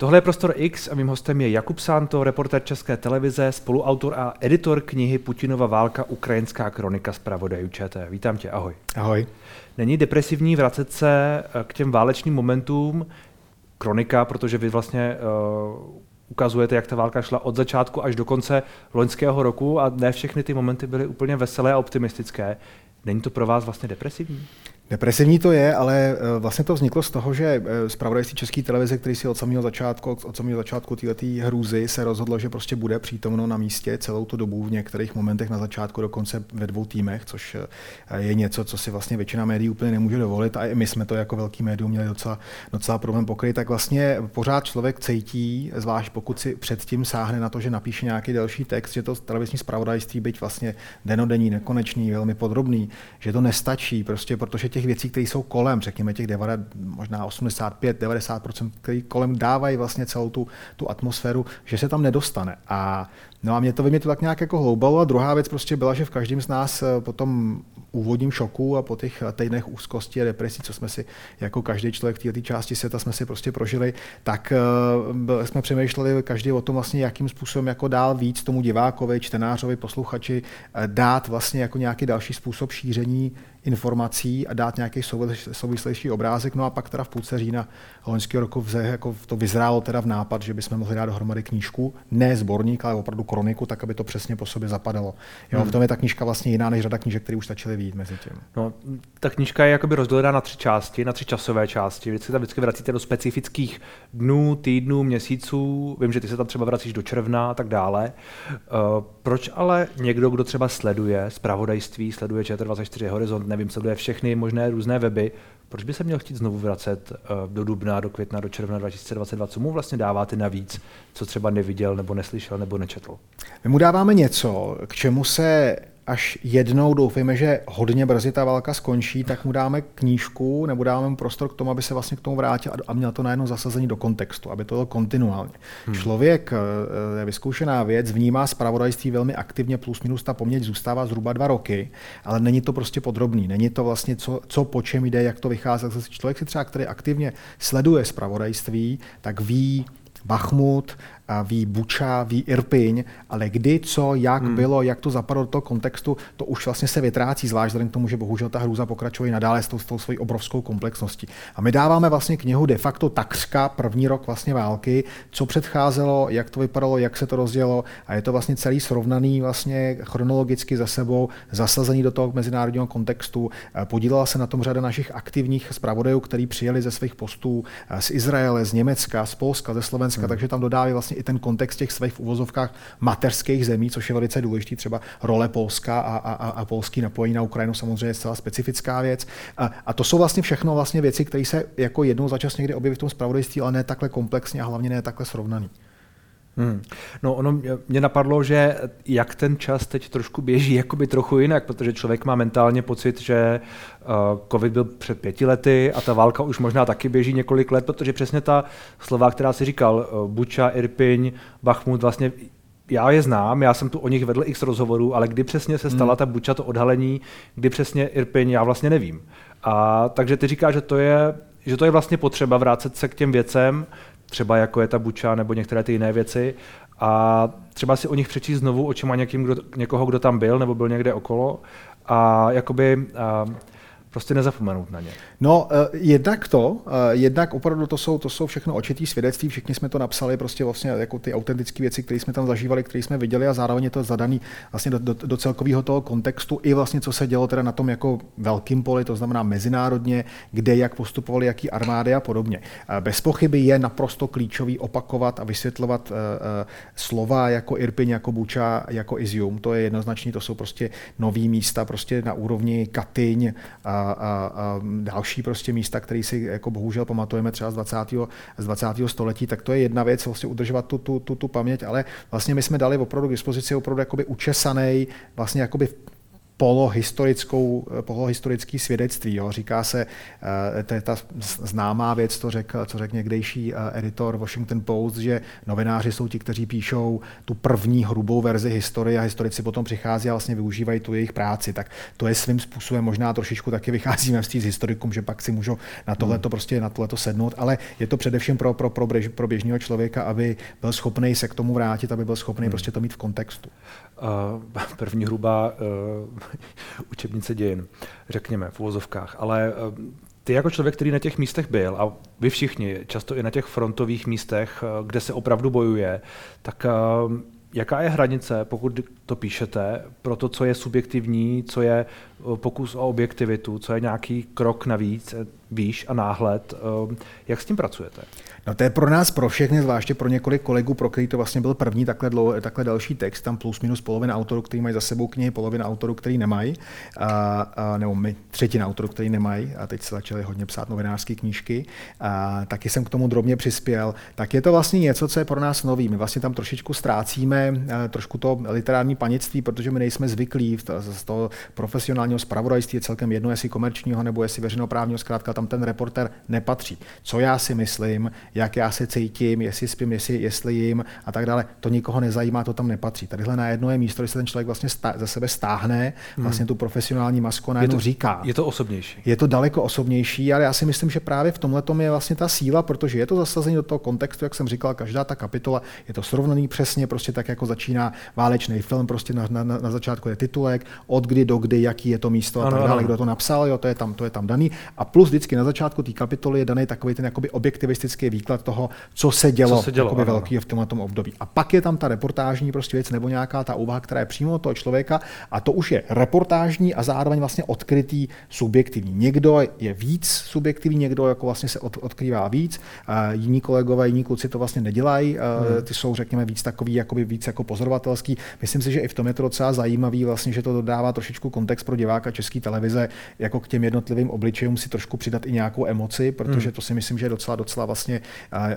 Tohle je Prostor X a mým hostem je Jakub Santo, reportér České televize, spoluautor a editor knihy Putinova válka, ukrajinská kronika z pravodajů ČT. Vítám tě, ahoj. Ahoj. Není depresivní vracet se eh, k těm válečným momentům, kronika, protože vy vlastně uh, ukazujete, jak ta válka šla od začátku až do konce loňského roku a ne všechny ty momenty byly úplně veselé a optimistické. Není to pro vás vlastně depresivní? Depresivní to je, ale eh, vlastně to vzniklo z toho, že eh, zpravodajství České televize, který si od samého začátku, od samého začátku této hrůzy se rozhodlo, že prostě bude přítomno na místě celou tu dobu v některých momentech na začátku dokonce ve dvou týmech, což eh, je něco, co si vlastně většina médií úplně nemůže dovolit a i my jsme to jako velký médium měli docela, docela problém pokryt, tak vlastně pořád člověk cítí, zvlášť pokud si předtím sáhne na to, že napíše nějaký další text, že to televizní zpravodajství, byť vlastně denodenní, nekonečný, velmi podrobný, že to nestačí, prostě protože těch věcí, které jsou kolem, řekněme těch 90, možná 85-90%, které kolem dávají vlastně celou tu, tu atmosféru, že se tam nedostane. A No a mě to, mě to tak nějak jako hloubalo a druhá věc prostě byla, že v každém z nás eh, po tom úvodním šoku a po těch týdnech úzkosti a depresí, co jsme si jako každý člověk v této části světa jsme si prostě prožili, tak uh, jsme přemýšleli každý o tom vlastně, jakým způsobem jako dál víc tomu divákovi, čtenářovi, posluchači dát vlastně jako nějaký další způsob šíření informací a dát nějaký souvislejší obrázek. No a pak teda v půlce října loňského roku vze, jako to vyzrálo teda v nápad, že bychom mohli dát dohromady knížku, ne sborník, ale opravdu kroniku, tak aby to přesně po sobě zapadalo. Jo, hmm. V tom je ta knížka vlastně jiná než řada knížek, které už stačily vít mezi tím. No, ta knížka je jakoby rozdělená na tři části, na tři časové části. Vy se tam vždycky vracíte do specifických dnů, týdnů, měsíců. Vím, že ty se tam třeba vracíš do června a tak dále. Uh, proč ale někdo, kdo třeba sleduje zpravodajství, sleduje ČT24 Horizont, nevím, sleduje všechny možné různé weby, proč by se měl chtít znovu vracet uh, do dubna, do května, do června 2022? Co mu vlastně dáváte navíc, co třeba neviděl, nebo neslyšel, nebo nečetl? My mu dáváme něco, k čemu se až jednou doufejme, že hodně brzy ta válka skončí, tak mu dáme knížku nebo dáme mu prostor k tomu, aby se vlastně k tomu vrátil a měl to najednou zasazení do kontextu, aby to bylo kontinuálně. Hmm. Člověk, eh, vyzkoušená věc, vnímá zpravodajství velmi aktivně, plus minus ta poměť zůstává zhruba dva roky, ale není to prostě podrobný, není to vlastně, co, co po čem jde, jak to vychází. Člověk si třeba, který aktivně sleduje zpravodajství, tak ví, Bachmut, ví Buča, ví Irpiň, ale kdy, co, jak hmm. bylo, jak to zapadlo do toho kontextu, to už vlastně se vytrácí, zvlášť vzhledem k tomu, že bohužel ta hrůza pokračuje nadále s tou, s tou svojí obrovskou komplexností. A my dáváme vlastně knihu de facto takřka první rok vlastně války, co předcházelo, jak to vypadalo, jak se to rozdělo a je to vlastně celý srovnaný vlastně chronologicky za sebou, zasazený do toho mezinárodního kontextu. Podílela se na tom řada našich aktivních zpravodajů, kteří přijeli ze svých postů z Izraele, z Německa, z Polska, ze Slovenska, hmm. takže tam dodávají vlastně i ten kontext těch svých v uvozovkách mateřských zemí, což je velice důležitý, třeba role Polska a, a, a polský napojení na Ukrajinu samozřejmě je zcela specifická věc. A, a to jsou vlastně všechno vlastně věci, které se jako jednou za čas někdy objeví v tom spravodajství, ale ne takhle komplexně a hlavně ne takhle srovnaný. Hmm. No ono mě napadlo, že jak ten čas teď trošku běží jakoby trochu jinak, protože člověk má mentálně pocit, že uh, covid byl před pěti lety a ta válka už možná taky běží několik let, protože přesně ta slova, která si říkal, uh, Buča, Irpiň, Bachmut, vlastně já je znám, já jsem tu o nich vedl x rozhovorů, ale kdy přesně se stala hmm. ta Buča, to odhalení, kdy přesně Irpiň, já vlastně nevím. A takže ty říkáš, že to je že to je vlastně potřeba vrátit se k těm věcem, třeba jako je ta buča nebo některé ty jiné věci a třeba si o nich přečíst znovu očima někým, kdo, někoho, kdo tam byl nebo byl někde okolo a jakoby a, prostě nezapomenout na ně. No, uh, jednak to, uh, jednak opravdu to jsou, to jsou všechno očitý svědectví, všichni jsme to napsali, prostě vlastně jako ty autentické věci, které jsme tam zažívali, které jsme viděli a zároveň je to zadaný vlastně do, do, do celkového toho kontextu i vlastně, co se dělo teda na tom jako velkým poli, to znamená mezinárodně, kde jak postupovali, jaký armády a podobně. Uh, bez pochyby je naprosto klíčový opakovat a vysvětlovat uh, uh, slova jako Irpin, jako Buča, jako Izium. To je jednoznačně, to jsou prostě nový místa prostě na úrovni Katyň a, a, a další prostě místa, které si jako bohužel pamatujeme třeba z 20. Z 20. století, tak to je jedna věc, vlastně udržovat tu, tu, tu, tu paměť, ale vlastně my jsme dali opravdu k dispozici opravdu jakoby učesaný, vlastně jakoby polohistorickou, polohistorický svědectví. Jo. Říká se, to je ta známá věc, to řekl, co řekl někdejší editor Washington Post, že novináři jsou ti, kteří píšou tu první hrubou verzi historie a historici potom přichází a vlastně využívají tu jejich práci. Tak to je svým způsobem možná trošičku taky vycházíme vstříc historikům, že pak si můžou na tohle to hmm. prostě na tohle sednout, ale je to především pro, pro, pro, běž, pro běžného člověka, aby byl schopný se k tomu vrátit, aby byl schopný hmm. prostě to mít v kontextu. První hrubá uh, učebnice dějin, řekněme, v uvozovkách, ale uh, ty jako člověk, který na těch místech byl, a vy všichni, často i na těch frontových místech, kde se opravdu bojuje, tak jaká je hranice, pokud to píšete, pro to, co je subjektivní, co je pokus o objektivitu, co je nějaký krok navíc, výš a náhled. Jak s tím pracujete? No to je pro nás, pro všechny, zvláště pro několik kolegů, pro který to vlastně byl první takhle, dlouho, takhle další text, tam plus minus polovina autorů, který mají za sebou knihy, polovina autorů, který nemají, a, a, nebo my, třetina autorů, který nemají, a teď se začali hodně psát novinářské knížky, a taky jsem k tomu drobně přispěl, tak je to vlastně něco, co je pro nás nový. My vlastně tam trošičku ztrácíme trošku to literární panictví, protože my nejsme zvyklí z toho profesionálního zpravodajství, je celkem jedno, jestli komerčního nebo jestli veřejnoprávního, zkrátka tam ten reporter nepatří. Co já si myslím, jak já se cítím, jestli spím, jestli, jestli jim a tak dále. To nikoho nezajímá, to tam nepatří. Tadyhle na jedno je místo, kde se ten člověk vlastně stá, za sebe stáhne, hmm. vlastně tu profesionální masku na je to říká. Je to osobnější. Je to daleko osobnější, ale já si myslím, že právě v tomhle je vlastně ta síla, protože je to zasazení do toho kontextu, jak jsem říkal, každá ta kapitola je to srovnaný přesně, prostě tak, jako začíná válečný film, prostě na, na, na začátku je titulek, od kdy do kdy, jaký je to místo a tak dále, kdo to napsal, jo, to je tam, to je tam daný. A plus vždycky na začátku té kapitoly je daný takový ten jakoby objektivistický výklad toho, co se dělo, co se dělo velký v tomhle období. A pak je tam ta reportážní prostě věc nebo nějaká ta úvaha, která je přímo toho člověka a to už je reportážní a zároveň vlastně odkrytý subjektivní. Někdo je víc subjektivní, někdo jako vlastně se od, odkrývá víc, a jiní kolegové, jiní kluci to vlastně nedělají, hmm. ty jsou řekněme víc takový, jakoby víc jako pozorovatelský. Myslím si, že i v tom je to docela zajímavý, vlastně, že to dodává trošičku kontext pro diváka české televize, jako k těm jednotlivým obličejům si trošku přidat i nějakou emoci, protože hmm. to si myslím, že je docela, docela vlastně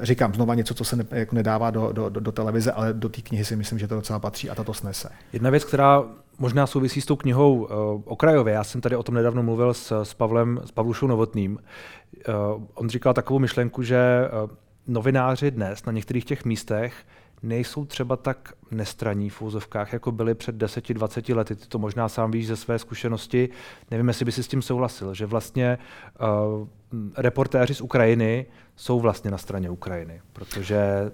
říkám znova něco, co se ne, jako nedává do, do, do, televize, ale do té knihy si myslím, že to docela patří a tato snese. Jedna věc, která možná souvisí s tou knihou uh, okrajově. Já jsem tady o tom nedávno mluvil s, s Pavlem, s Pavlušou Novotným. Uh, on říkal takovou myšlenku, že uh, novináři dnes na některých těch místech nejsou třeba tak nestraní v úzovkách, jako byli před 10-20 lety. Ty to možná sám víš ze své zkušenosti. Nevím, jestli by si s tím souhlasil, že vlastně uh, reportéři z Ukrajiny jsou vlastně na straně Ukrajiny, protože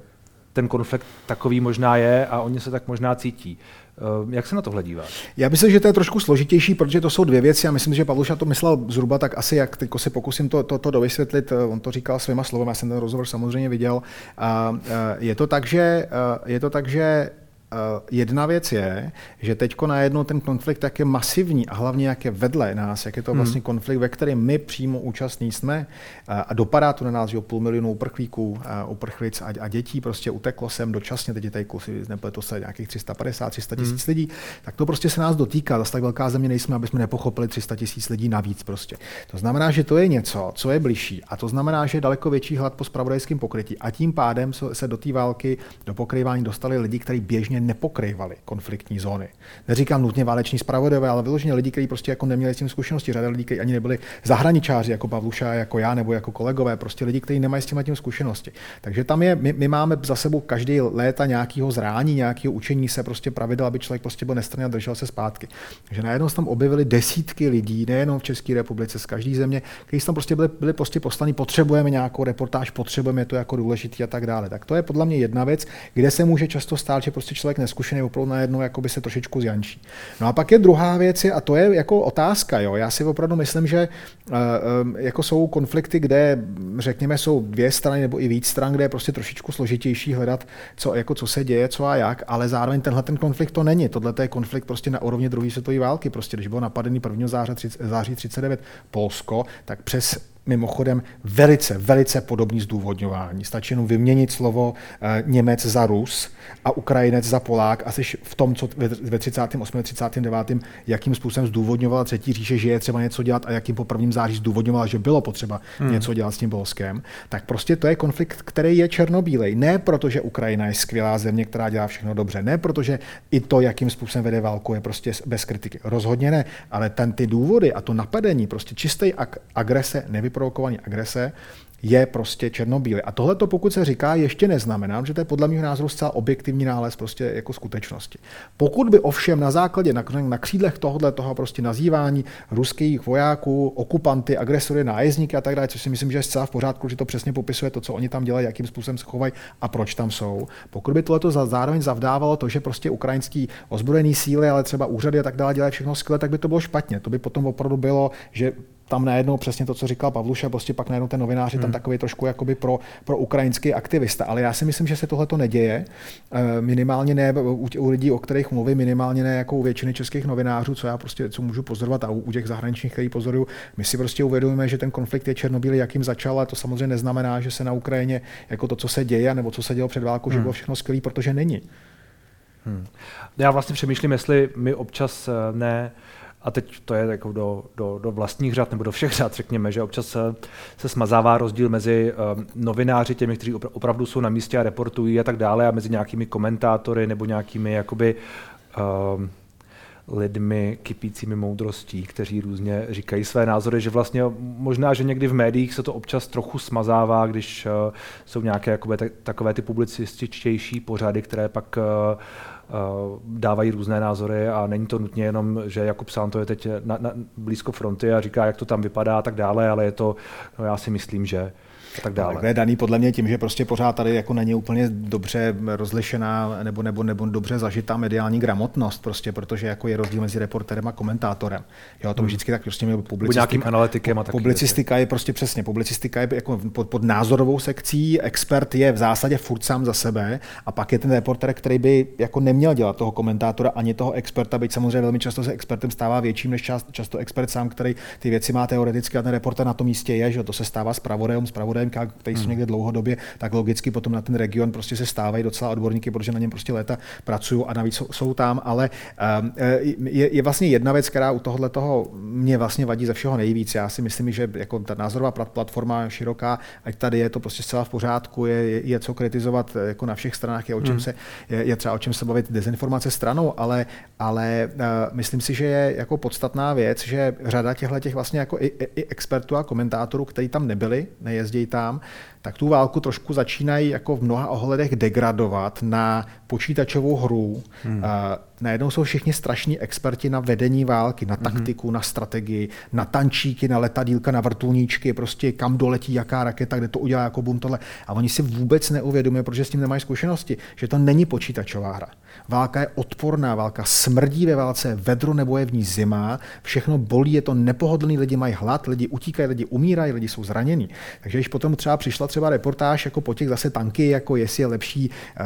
ten konflikt takový možná je a oni se tak možná cítí. Eh, jak se na tohle díváš? Já myslím, že to je trošku složitější, protože to jsou dvě věci. Já myslím, že Pavluša to myslel zhruba tak asi, jak teď se pokusím to, to, to dovysvětlit. Eh, on to říkal svýma slovy, já jsem ten rozhovor samozřejmě viděl. Eh, je to tak, že, je to tak, že Eh, jedna věc je, že teď najednou ten konflikt jak je masivní a hlavně jak je vedle nás, jak je to hmm. vlastně konflikt, ve kterém my přímo účastní jsme a dopadá to na nás, že půl milionu uprchlíků, uprchlic a, a dětí prostě uteklo sem dočasně, teď je tady kusy, to se nějakých 350, 300 tisíc hmm. lidí, tak to prostě se nás dotýká, zase tak velká země nejsme, aby jsme nepochopili 300 tisíc lidí navíc prostě. To znamená, že to je něco, co je bližší a to znamená, že je daleko větší hlad po spravodajském pokrytí a tím pádem se do té války, do pokrývání dostali lidi, kteří běžně vyloženě nepokrývali konfliktní zóny. Neříkám nutně váleční spravodajové, ale vyloženě lidi, kteří prostě jako neměli s tím zkušenosti. Řada lidí, kteří ani nebyli zahraničáři, jako Pavluša, jako já nebo jako kolegové, prostě lidi, kteří nemají s tím tím zkušenosti. Takže tam je, my, my máme za sebou každý léta nějakého zrání, nějakého učení se prostě pravidel, aby člověk prostě byl nestranný a držel se zpátky. Takže najednou se tam objevily desítky lidí, nejenom v České republice, z každé země, kteří tam prostě byli, byli prostě poslani, potřebujeme nějakou reportáž, potřebujeme to jako důležitý a tak dále. Tak to je podle mě jedna věc, kde se může často stát, že prostě člověk neskušený opravdu najednou jako by se trošičku zjančí. No a pak je druhá věc, a to je jako otázka. Jo. Já si opravdu myslím, že uh, jako jsou konflikty, kde řekněme jsou dvě strany nebo i víc stran, kde je prostě trošičku složitější hledat, co, jako co se děje, co a jak, ale zároveň tenhle ten konflikt to není. Tohle je konflikt prostě na úrovni druhé světové války. Prostě když bylo napadený 1. září, září 39 Polsko, tak přes mimochodem velice, velice podobný zdůvodňování. Stačí jenom vyměnit slovo e, Němec za Rus a Ukrajinec za Polák a jsi v tom, co ve 38. 39. jakým způsobem zdůvodňovala třetí říše, že je třeba něco dělat a jakým po prvním září zdůvodňovala, že bylo potřeba hmm. něco dělat s tím Polskem, tak prostě to je konflikt, který je černobílej. Ne proto, že Ukrajina je skvělá země, která dělá všechno dobře, ne protože i to, jakým způsobem vede válku, je prostě bez kritiky. Rozhodně ne, ale ten, ty důvody a to napadení, prostě čistý agrese, nevyprovokovaný agrese, je prostě černobílý. A tohle to, pokud se říká, ještě neznamená, že to je podle mého názoru zcela objektivní nález prostě jako skutečnosti. Pokud by ovšem na základě, na, na křídlech tohohle toho prostě nazývání ruských vojáků, okupanty, agresory, nájezdníky a tak dále, což si myslím, že je zcela v pořádku, že to přesně popisuje to, co oni tam dělají, jakým způsobem se chovají a proč tam jsou. Pokud by tohle zároveň zavdávalo to, že prostě ukrajinský ozbrojený síly, ale třeba úřady a tak dále dělají všechno skvěle, tak by to bylo špatně. To by potom opravdu bylo, že tam najednou přesně to, co říkal Pavluša, prostě pak najednou ten novinář je tam hmm. takový trošku jakoby pro, pro ukrajinský aktivista. Ale já si myslím, že se tohle to neděje. Eh, minimálně ne u, u lidí, o kterých mluvím, minimálně ne jako u většiny českých novinářů, co já prostě co můžu pozorovat a u, u těch zahraničních, který pozoruju. My si prostě uvědomujeme, že ten konflikt je černobílý, jakým začal, a to samozřejmě neznamená, že se na Ukrajině jako to, co se děje, nebo co se dělo před válkou, hmm. že bylo všechno skvělé, protože není. Hmm. Já vlastně přemýšlím, jestli my občas eh, ne a teď to je jako do, do, do vlastních řad nebo do všech řad, řekněme, že občas se, se smazává rozdíl mezi um, novináři, těmi, kteří opravdu jsou na místě a reportují a tak dále, a mezi nějakými komentátory nebo nějakými jakoby um, lidmi kypícími moudrostí, kteří různě říkají své názory, že vlastně možná, že někdy v médiích se to občas trochu smazává, když uh, jsou nějaké jakoby, takové ty publicističtější pořady, které pak uh, dávají různé názory a není to nutně jenom, že Jakub Sán to je teď na, na, blízko fronty a říká, jak to tam vypadá a tak dále, ale je to, no já si myslím, že a tak dále. Tak je daný podle mě tím, že prostě pořád tady jako není úplně dobře rozlišená nebo, nebo, nebo dobře zažitá mediální gramotnost, prostě, protože jako je rozdíl mezi reporterem a komentátorem. Jo, to hmm. vždycky tak prostě publicistika. nějakým analytikem a Publicistika je prostě přesně, publicistika je jako pod, pod, názorovou sekcí, expert je v zásadě furt sám za sebe a pak je ten reporter, který by jako neměl dělat toho komentátora ani toho experta, byť samozřejmě velmi často se expertem stává větším než čas, často expert sám, který ty věci má teoreticky a ten reporter na tom místě je, že to se stává s pravodem, DMK, který jsou hmm. někde dlouhodobě, tak logicky potom na ten region prostě se stávají docela odborníky, protože na něm prostě léta pracují a navíc jsou, jsou tam, ale um, je, je, vlastně jedna věc, která u tohohle toho mě vlastně vadí ze všeho nejvíc. Já si myslím, že jako ta názorová platforma široká, ať tady je to prostě zcela v pořádku, je, je co kritizovat jako na všech stranách, je, o čem hmm. se, je, je třeba o čem se bavit dezinformace stranou, ale, ale uh, myslím si, že je jako podstatná věc, že řada těchto těch vlastně jako i, i expertů a komentátorů, kteří tam nebyli, nejezdí tam, tak tu válku trošku začínají jako v mnoha ohledech degradovat na počítačovou hru. Hmm. Najednou jsou všichni strašní experti na vedení války, na hmm. taktiku, hmm. na strategii, na tančíky, na letadílka, na vrtulníčky, prostě kam doletí jaká raketa, kde to udělá jako bum tohle. A oni si vůbec neuvědomují, protože s tím nemají zkušenosti, že to není počítačová hra. Válka je odporná, válka smrdí ve válce, vedro nebo je v ní zima, všechno bolí, je to nepohodlný, lidi mají hlad, lidi utíkají, lidi umírají, lidi jsou zranění. Takže když potom třeba přišla třeba reportáž jako po těch zase tanky, jako jestli je lepší uh,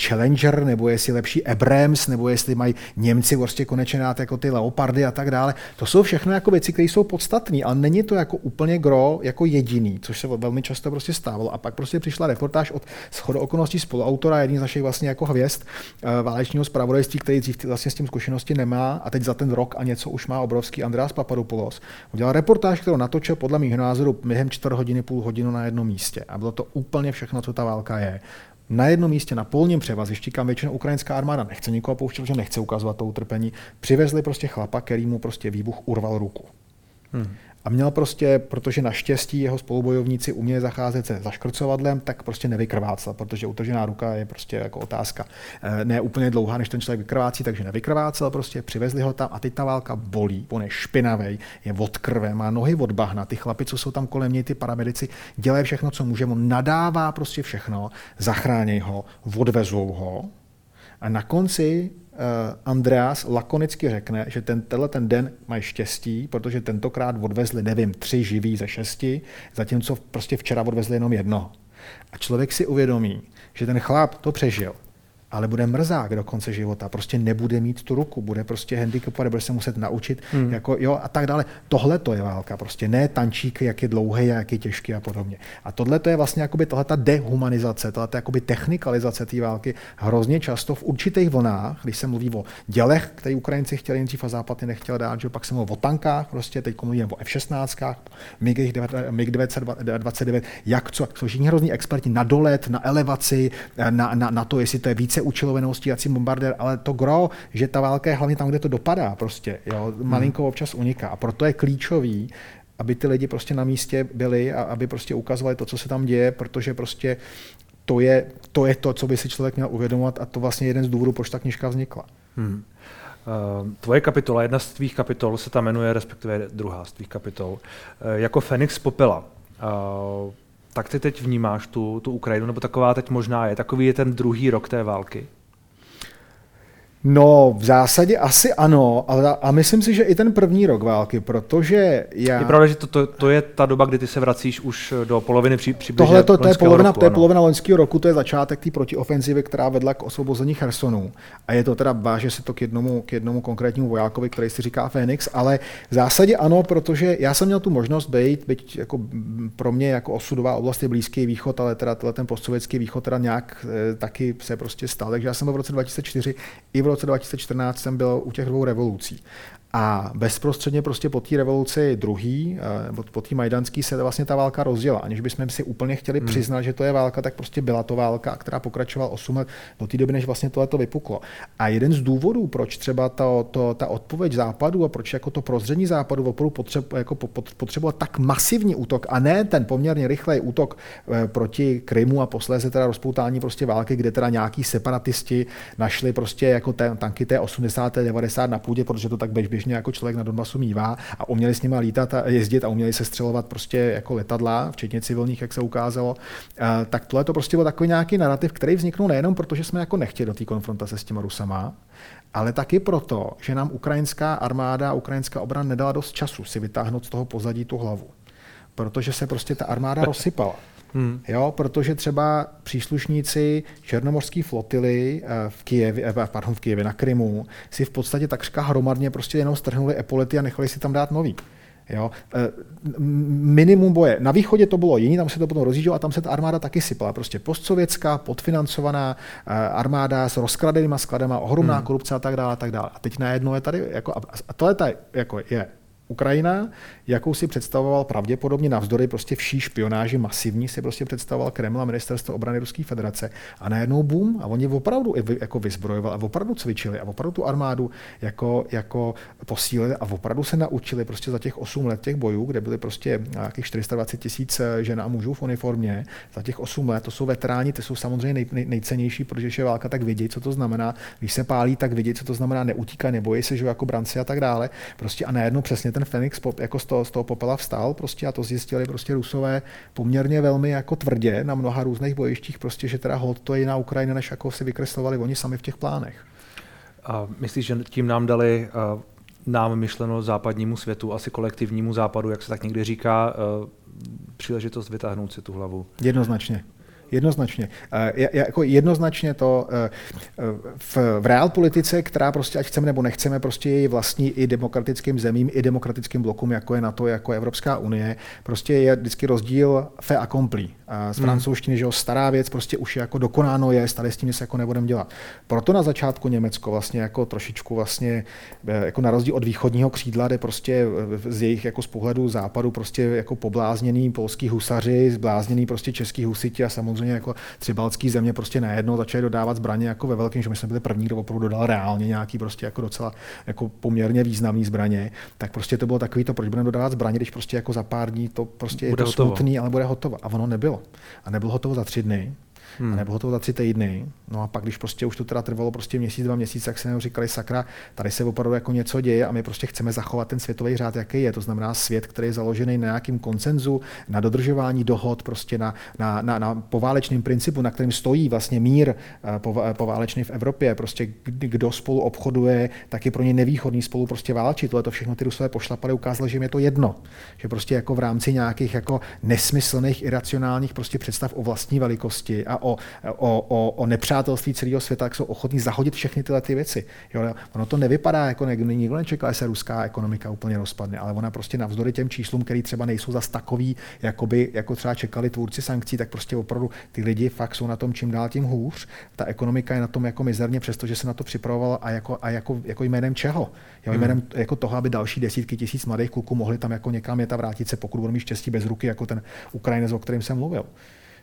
Challenger, nebo jestli je lepší Abrams, nebo jestli mají Němci vlastně konečně dát jako ty Leopardy a tak dále. To jsou všechno jako věci, které jsou podstatné, ale není to jako úplně gro, jako jediný, což se velmi často prostě stávalo. A pak prostě přišla reportáž od schodu okolností spoluautora, jedný z našich vlastně jako hvězd uh, válečního zpravodajství, který dřív vlastně s tím zkušenosti nemá a teď za ten rok a něco už má obrovský Andreas Papadopoulos. Udělal reportáž, kterou natočil podle mého názoru během čtvrt hodiny, půl hodinu na jednom místě. A bylo to úplně všechno, co ta válka je. Na jednom místě, na polním převazišti, kam většinou ukrajinská armáda nechce nikoho pouštět, že nechce ukazovat to utrpení, přivezli prostě chlapa, který mu prostě výbuch urval ruku. Hmm a měl prostě, protože naštěstí jeho spolubojovníci uměli zacházet se zaškrcovadlem, tak prostě nevykrvácel, protože utržená ruka je prostě jako otázka eh, ne úplně dlouhá, než ten člověk vykrvácí, takže nevykrvácel, prostě přivezli ho tam a teď ta válka bolí, on je špinavý, je od krve, má nohy od bahna, ty chlapi, co jsou tam kolem něj, ty paramedici, dělají všechno, co může, on nadává prostě všechno, zachráněj ho, odvezou ho a na konci Andreas lakonicky řekne, že ten, tenhle ten den mají štěstí, protože tentokrát odvezli, nevím, tři živí ze šesti, zatímco prostě včera odvezli jenom jedno. A člověk si uvědomí, že ten chlap to přežil. Ale bude mrzák do konce života, prostě nebude mít tu ruku, bude prostě handicapovat, bude se muset naučit, hmm. jako, jo, a tak dále. Tohle to je válka, prostě ne tančík, jak je dlouhý a jak je těžký a podobně. A tohle to je vlastně jakoby tohle ta dehumanizace, tohle ta jakoby technikalizace té války hrozně často v určitých vlnách, když se mluví o dělech, které Ukrajinci chtěli nejdřív a Západ je nechtěl dát, že pak se mluví o tankách, prostě teď mluvíme o F-16, MiG-29, jak co, jsou všichni hrozní experti na dolet, na elevaci, na, na, na to, jestli to je více účelovenou stíhací bombardér, ale to gro, že ta válka je hlavně tam, kde to dopadá prostě, jo, malinko hmm. občas uniká. A proto je klíčový, aby ty lidi prostě na místě byli a aby prostě ukazovali to, co se tam děje, protože prostě to je, to je to, co by si člověk měl uvědomovat a to vlastně jeden z důvodů, proč ta knižka vznikla. Hmm. Uh, tvoje kapitola, jedna z tvých kapitol se tam jmenuje, respektive druhá z tvých kapitol, uh, jako Fenix popela. Tak ty teď vnímáš tu, tu Ukrajinu, nebo taková teď možná je, takový je ten druhý rok té války? No, v zásadě asi ano, ale a myslím si, že i ten první rok války, protože já... Je pravda, že to, to, to je ta doba, kdy ty se vracíš už do poloviny při, přibližně Tohle to, to je polovina, roku, to je polovina loňského roku, to je začátek té protiofenzivy, která vedla k osvobození Chersonu. A je to teda, váže se to k jednomu, k jednomu konkrétnímu vojákovi, který si říká Fénix, ale v zásadě ano, protože já jsem měl tu možnost být, byť jako pro mě jako osudová oblast je Blízký východ, ale teda ten postsovětský východ teda nějak e, taky se prostě stal. Takže já jsem byl v roce 2004 i v roce 2014 jsem byl u těch dvou revolucí. A bezprostředně prostě po té revoluci druhý, eh, po té majdanský se vlastně ta válka rozděla. Aniž bychom si úplně chtěli hmm. přiznat, že to je válka, tak prostě byla to válka, která pokračovala 8 let do té doby, než vlastně tohle to vypuklo. A jeden z důvodů, proč třeba to, to, ta odpověď západu a proč jako to prozření západu opravdu potřeb, jako potřeboval tak masivní útok a ne ten poměrně rychlý útok eh, proti Krymu a posléze teda rozpoutání prostě války, kde teda nějaký separatisti našli prostě jako ten, tanky té 80. 90 na půdě, protože to tak běžně běžně jako člověk na Donbasu mívá a uměli s nimi lítat a jezdit a uměli se střelovat prostě jako letadla, včetně civilních, jak se ukázalo, tak tohle to prostě byl takový nějaký narrativ, který vzniknul nejenom proto, že jsme jako nechtěli do té konfrontace s těma Rusama, ale taky proto, že nám ukrajinská armáda, ukrajinská obrana nedala dost času si vytáhnout z toho pozadí tu hlavu. Protože se prostě ta armáda rozsypala. Hmm. Jo, protože třeba příslušníci černomorské flotily eh, v Kijevě, eh, pardon, v Kijevě na Krymu si v podstatě takřka hromadně prostě jenom strhnuli epolety a nechali si tam dát nový. Jo. Eh, minimum boje. Na východě to bylo jiný, tam se to potom rozjíždělo a tam se ta armáda taky sypala. Prostě postsovětská, podfinancovaná armáda s rozkradenýma skladama, ohromná hmm. korupce a tak dále. A, tak dále. a teď najednou je tady, jako, a tohle jako je Ukrajina, jakou si představoval pravděpodobně navzdory prostě vší špionáži masivní, si prostě představoval Kreml a ministerstvo obrany Ruské federace. A najednou boom, a oni opravdu jako vyzbrojovali a opravdu cvičili a opravdu tu armádu jako, jako posílili a opravdu se naučili prostě za těch 8 let těch bojů, kde byly prostě nějakých 420 tisíc eh, žen a mužů v uniformě, za těch 8 let, to jsou veteráni, ty jsou samozřejmě nej, nej, nejcennější, protože je válka, tak vědí, co to znamená. Když se pálí, tak vědí, co to znamená, neutíkají, nebojí se, že jako branci a tak dále. Prostě a najednou přesně ten Fenix jako z toho, z toho popela vstal prostě a to zjistili prostě Rusové poměrně velmi jako tvrdě na mnoha různých bojištích, prostě, že teda hod to je jiná Ukrajina, než jako si vykreslovali oni sami v těch plánech. A myslíš, že tím nám dali uh, nám myšleno západnímu světu, asi kolektivnímu západu, jak se tak někdy říká, uh, příležitost vytáhnout si tu hlavu? Jednoznačně. Jednoznačně. Eh, jako jednoznačně to eh, v, v reál politice, která prostě, ať chceme nebo nechceme, prostě je vlastní i demokratickým zemím, i demokratickým blokům, jako je NATO, jako je Evropská unie, prostě je vždycky rozdíl fe accompli. A z hmm. francouzštiny, že jo, stará věc prostě už je jako dokonáno je, stále s tím se jako nebudeme dělat. Proto na začátku Německo vlastně jako trošičku vlastně eh, jako na rozdíl od východního křídla, kde prostě z jejich jako z pohledu západu prostě jako poblázněný polský husaři, zblázněný prostě český husiti a samozřejmě jako tři baltský země prostě najednou začaly dodávat zbraně jako ve velkém, že my jsme byli první, kdo opravdu dodal reálně nějaký prostě jako docela jako poměrně významný zbraně, tak prostě to bylo takový to, proč budeme dodávat zbraně, když prostě jako za pár dní to prostě bude je to hotovo. smutný, ale bude hotovo. A ono nebylo. A nebylo hotovo za tři dny hmm. a nebylo to za tři týdny. No a pak, když prostě už to teda trvalo prostě měsíc, dva měsíce, tak se říkali, sakra, tady se opravdu jako něco děje a my prostě chceme zachovat ten světový řád, jaký je. To znamená svět, který je založený na nějakým koncenzu, na dodržování dohod, prostě na, na, na, na poválečném principu, na kterém stojí vlastně mír eh, poválečný v Evropě. Prostě kdo spolu obchoduje, tak je pro ně nevýhodný spolu prostě válčit. Tohle to všechno ty Rusové pošlapali, ukázalo, že jim je to jedno. Že prostě jako v rámci nějakých jako nesmyslných, iracionálních prostě představ o vlastní velikosti a o, o, o, o nepřátelství celého světa, tak jsou ochotní zahodit všechny tyhle ty věci. Jo, ono to nevypadá, jako ne, nikdo nečeká, že se ruská ekonomika úplně rozpadne, ale ona prostě navzdory těm číslům, které třeba nejsou zas takový, jakoby, jako třeba čekali tvůrci sankcí, tak prostě opravdu ty lidi fakt jsou na tom čím dál tím hůř. Ta ekonomika je na tom jako mizerně, přestože se na to připravovala a jako, a jako, jako jménem čeho? Jo, hmm. jménem jako toho, aby další desítky tisíc mladých kluků mohli tam jako někam jet a vrátit se, pokud budou mít štěstí bez ruky, jako ten Ukrajinec, o kterém jsem mluvil.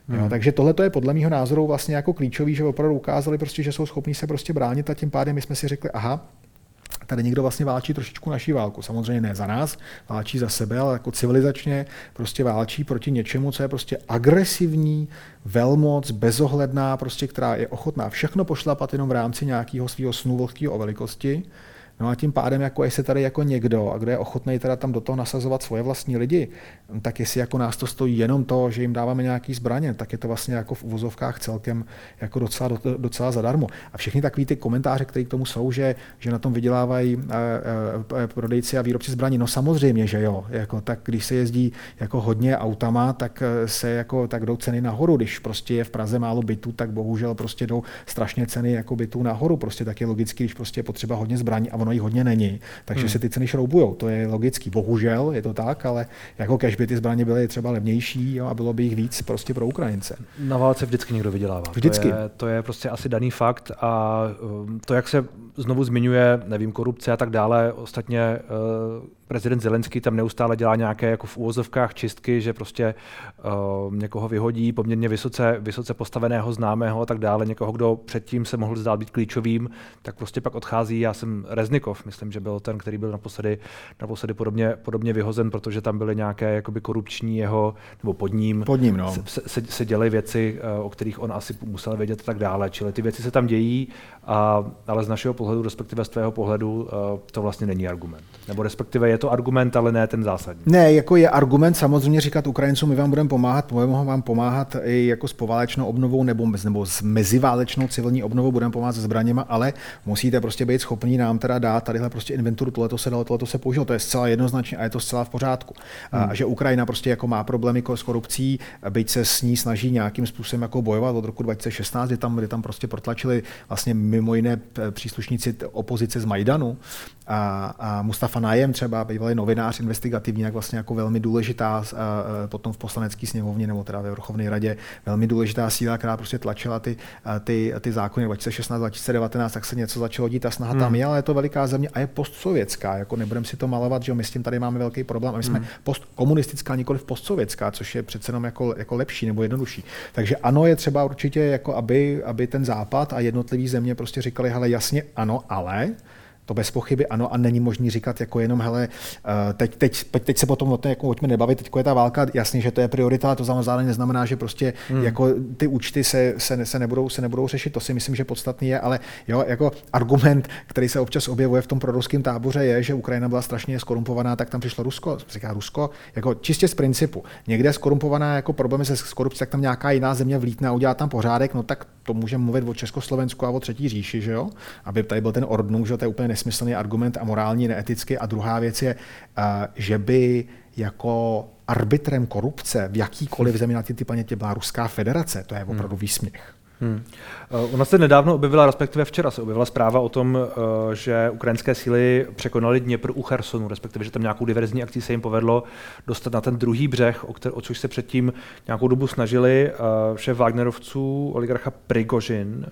Jo, hmm. takže tohle je podle mého názoru vlastně jako klíčový, že opravdu ukázali prostě, že jsou schopní se prostě bránit a tím pádem my jsme si řekli, aha, tady někdo vlastně válčí trošičku naší válku. Samozřejmě ne za nás, válčí za sebe, ale jako civilizačně prostě válčí proti něčemu, co je prostě agresivní, velmoc, bezohledná, prostě, která je ochotná všechno pošlapat jenom v rámci nějakého svého snu o velikosti No a tím pádem, jako jestli tady jako někdo, a kdo je ochotný teda tam do toho nasazovat svoje vlastní lidi, tak jestli jako nás to stojí jenom to, že jim dáváme nějaký zbraně, tak je to vlastně jako v uvozovkách celkem jako docela, docela zadarmo. A všechny takové ty komentáře, které k tomu jsou, že, že na tom vydělávají e, e, prodejci a výrobci zbraní, no samozřejmě, že jo. Jako, tak když se jezdí jako hodně autama, tak se jako, tak jdou ceny nahoru. Když prostě je v Praze málo bytů, tak bohužel prostě jdou strašně ceny jako bytů nahoru. Prostě tak je logicky, když prostě je potřeba hodně zbraní a ono jich hodně není, takže hmm. se ty ceny šroubujou. To je logický. Bohužel je to tak, ale jako cash by ty zbraně byly třeba levnější jo, a bylo by jich víc prostě pro Ukrajince. Na válce vždycky někdo vydělává. Vždycky. To je, to je prostě asi daný fakt a um, to, jak se znovu zmiňuje, nevím, korupce a tak dále, ostatně uh, prezident Zelenský tam neustále dělá nějaké jako v úvozovkách čistky, že prostě uh, někoho vyhodí, poměrně vysoce, vysoce postaveného, známého a tak dále, někoho, kdo předtím se mohl zdát být klíčovým, tak prostě pak odchází. Já jsem Reznikov, myslím, že byl ten, který byl naposledy, naposledy podobně, podobně vyhozen, protože tam byly nějaké jakoby korupční jeho, nebo pod ním, pod ním no. se, se, se děly věci, uh, o kterých on asi musel vědět a tak dále. Čili ty věci se tam dějí, a, ale z našeho pohledu, respektive z tvého pohledu, uh, to vlastně není argument. Nebo respektive je to argument, ale ne ten zásadní. Ne, jako je argument samozřejmě říkat Ukrajincům, my vám budeme pomáhat, budeme vám pomáhat i jako s poválečnou obnovou nebo, nebo s meziválečnou civilní obnovou, budeme pomáhat se zbraněma, ale musíte prostě být schopní nám teda dát tadyhle prostě inventuru, tohle se dalo, tohle se použilo, to je zcela jednoznačně a je to zcela v pořádku. Hmm. A že Ukrajina prostě jako má problémy s korupcí, byť se s ní snaží nějakým způsobem jako bojovat od roku 2016, kdy tam, kdy tam prostě protlačili vlastně mimo jiné příslušníci opozice z Majdanu a, a Mustafa Najem třeba, bývalý novinář investigativní, jak vlastně jako velmi důležitá potom v poslanecké sněmovně nebo teda ve Vrchovné radě, velmi důležitá síla, která prostě tlačila ty, ty, ty zákony 2016-2019, tak se něco začalo dít a snaha hmm. tam je, ale je to veliká země a je postsovětská, jako nebudeme si to malovat, že my s tím tady máme velký problém a my jsme hmm. postkomunistická, nikoli postsovětská, což je přece jenom jako, jako lepší nebo jednodušší. Takže ano, je třeba určitě, jako aby, aby ten západ a jednotlivý země prostě říkali, hele jasně ano, ale to bez pochyby ano a není možný říkat jako jenom, hele, eh, teď, teď, teď se potom o tom jako pojďme nebavit, teď je ta válka, jasně, že to je priorita, ale to zároveň neznamená, že prostě hmm. jako ty účty se, se, se, nebudou, se nebudou řešit, to si myslím, že podstatný je, ale jo, jako argument, který se občas objevuje v tom proruském táboře je, že Ukrajina byla strašně skorumpovaná, tak tam přišlo Rusko, říká Rusko, jako čistě z principu. Někde skorumpovaná jako problémy se korupcí, tak tam nějaká jiná země vlítne a udělá tam pořádek, no tak to můžeme mluvit o Československu a o třetí říši, že jo? Aby tady byl ten ordnung, že to je úplně nesmyslný argument a morální, neetický. A druhá věc je, eh, že by jako arbitrem korupce v jakýkoliv zemi na té planetě byla Ruská federace. To je opravdu hmm. výsměch. Hmm. Ona se nedávno objevila, respektive včera se objevila zpráva o tom, uh, že ukrajinské síly překonaly Dněpr u Chersonu, respektive, že tam nějakou diverzní akcí se jim povedlo dostat na ten druhý břeh, o, který, o což se předtím nějakou dobu snažili. Uh, šéf Wagnerovců, oligarcha Prigožin,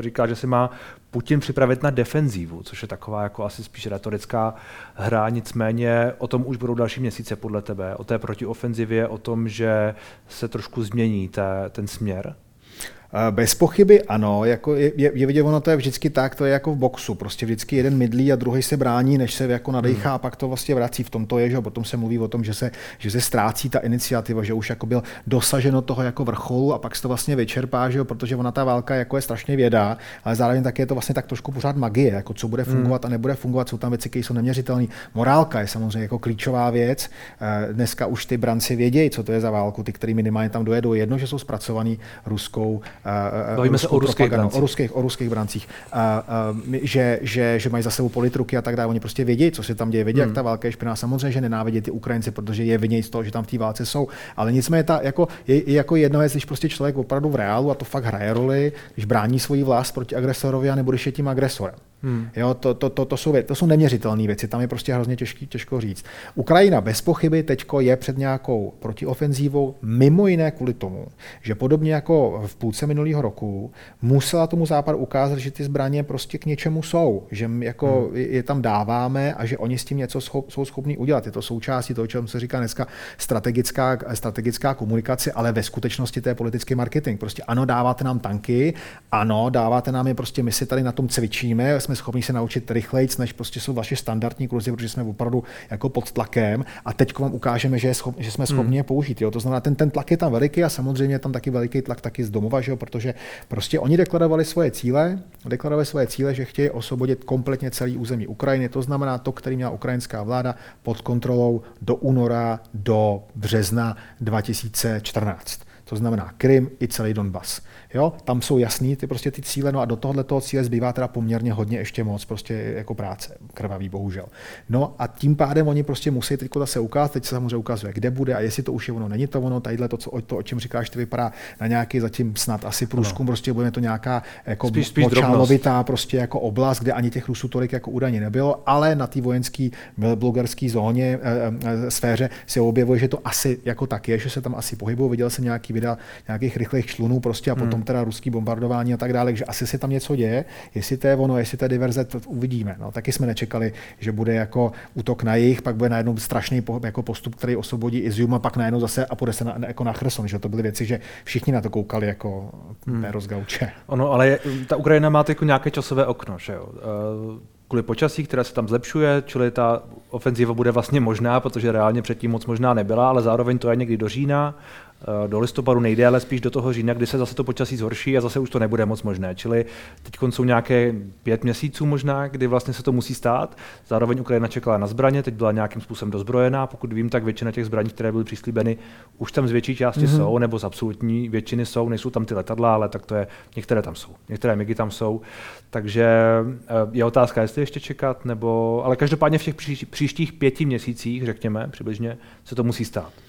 říká, že si má Putin připravit na defenzívu, což je taková jako asi spíš retorická hra, nicméně o tom už budou další měsíce podle tebe, o té protiofenzivě, o tom, že se trošku změní té, ten směr. Bez pochyby ano, jako je, je, je vidět, ono to je vždycky tak, to je jako v boxu, prostě vždycky jeden mydlí a druhý se brání, než se jako nadechá hmm. a pak to vlastně vrací. V tom to je, že potom se mluví o tom, že se, že se ztrácí ta iniciativa, že už jako byl dosaženo toho jako vrcholu a pak se to vlastně vyčerpá, že jo, protože ona ta válka jako je strašně věda, ale zároveň také je to vlastně tak trošku pořád magie, jako co bude hmm. fungovat hmm. a nebude fungovat, jsou tam věci, které jsou neměřitelné. Morálka je samozřejmě jako klíčová věc. Eh, dneska už ty branci vědějí, co to je za válku, ty, který minimálně tam dojedou, jedno, že jsou zpracovaný ruskou Bavíme se o ruských brancích. O ruských, o ruských brancích. Že, že, že mají za sebou politruky a tak dále. Oni prostě vědí, co se tam děje, vědí, hmm. jak ta válka je špinavá. Samozřejmě, že nenávidí ty Ukrajinci, protože je vinějí z toho, že tam v té válce jsou. Ale nicméně ta, jako, je, je jako jedno, když prostě člověk opravdu v reálu a to fakt hraje roli, když brání svoji vlast proti agresorovi a nebo když je tím agresorem. Hmm. Jo, to, to, to, to, jsou, to jsou neměřitelné věci, tam je prostě hrozně těžký, těžko říct. Ukrajina bez pochyby teď je před nějakou protiofenzívou, mimo jiné kvůli tomu, že podobně jako v půlce minulého roku musela tomu západu ukázat, že ty zbraně prostě k něčemu jsou, že jako hmm. je tam dáváme a že oni s tím něco schop, jsou schopni udělat. Je to součástí toho, čemu se říká dneska strategická, strategická komunikace, ale ve skutečnosti to je politický marketing. Prostě ano, dáváte nám tanky, ano, dáváte nám je prostě, my si tady na tom cvičíme, jsme schopni se naučit rychleji, než prostě jsou vaše standardní kurzy, protože jsme opravdu jako pod tlakem a teď vám ukážeme, že, je schop, že jsme schopni hmm. je použít. Jo? To znamená, ten, ten tlak je tam veliký a samozřejmě je tam taky veliký tlak taky z domova, že jo? Protože prostě oni deklarovali svoje cíle, deklarovali svoje cíle, že chtějí osvobodit kompletně celý území Ukrajiny. To znamená to, který měla ukrajinská vláda pod kontrolou do února, do března 2014. To znamená Krym i celý Donbas. Jo? Tam jsou jasný ty, prostě ty cíle, no a do tohohle toho cíle zbývá teda poměrně hodně ještě moc prostě jako práce, krvavý bohužel. No a tím pádem oni prostě musí teď zase ukázat, teď se samozřejmě ukazuje, kde bude a jestli to už je ono, není to ono, tadyhle to, co, to, o čem říkáš, to vypadá na nějaký zatím snad asi průzkum, no. prostě bude to nějaká jako spíš, spíš močálovitá prostě jako oblast, kde ani těch Rusů tolik jako údajně nebylo, ale na té vojenské blogerské zóně, e, e, sféře se objevuje, že to asi jako tak je, že se tam asi pohybují. Viděl jsem nějaký videa nějakých rychlých člunů prostě a potom hmm teda ruský bombardování a tak dále, takže asi se tam něco děje. Jestli to je ono, jestli to je diverze, to uvidíme. No, taky jsme nečekali, že bude jako útok na jich, pak bude najednou strašný jako postup, který osvobodí Izium a pak najednou zase a půjde se na, jako na Cherson. Že to byly věci, že všichni na to koukali jako hmm. rozgauče. Ono, ale ta Ukrajina má jako nějaké časové okno, že jo? Uh kvůli počasí, které se tam zlepšuje, čili ta ofenziva bude vlastně možná, protože reálně předtím moc možná nebyla, ale zároveň to je někdy do října. Eh, do listopadu nejde, ale spíš do toho října, kdy se zase to počasí zhorší a zase už to nebude moc možné. Čili teď jsou nějaké pět měsíců možná, kdy vlastně se to musí stát. Zároveň Ukrajina čekala na zbraně, teď byla nějakým způsobem dozbrojená. Pokud vím, tak většina těch zbraní, které byly přislíbeny, už tam z větší části mm-hmm. jsou, nebo z absolutní většiny jsou. Nejsou tam ty letadla, ale tak to je, některé tam jsou. Některé migy tam jsou. Takže eh, je otázka, jestli ještě čekat, nebo, ale každopádně v těch příštích pěti měsících, řekněme, přibližně, se to musí stát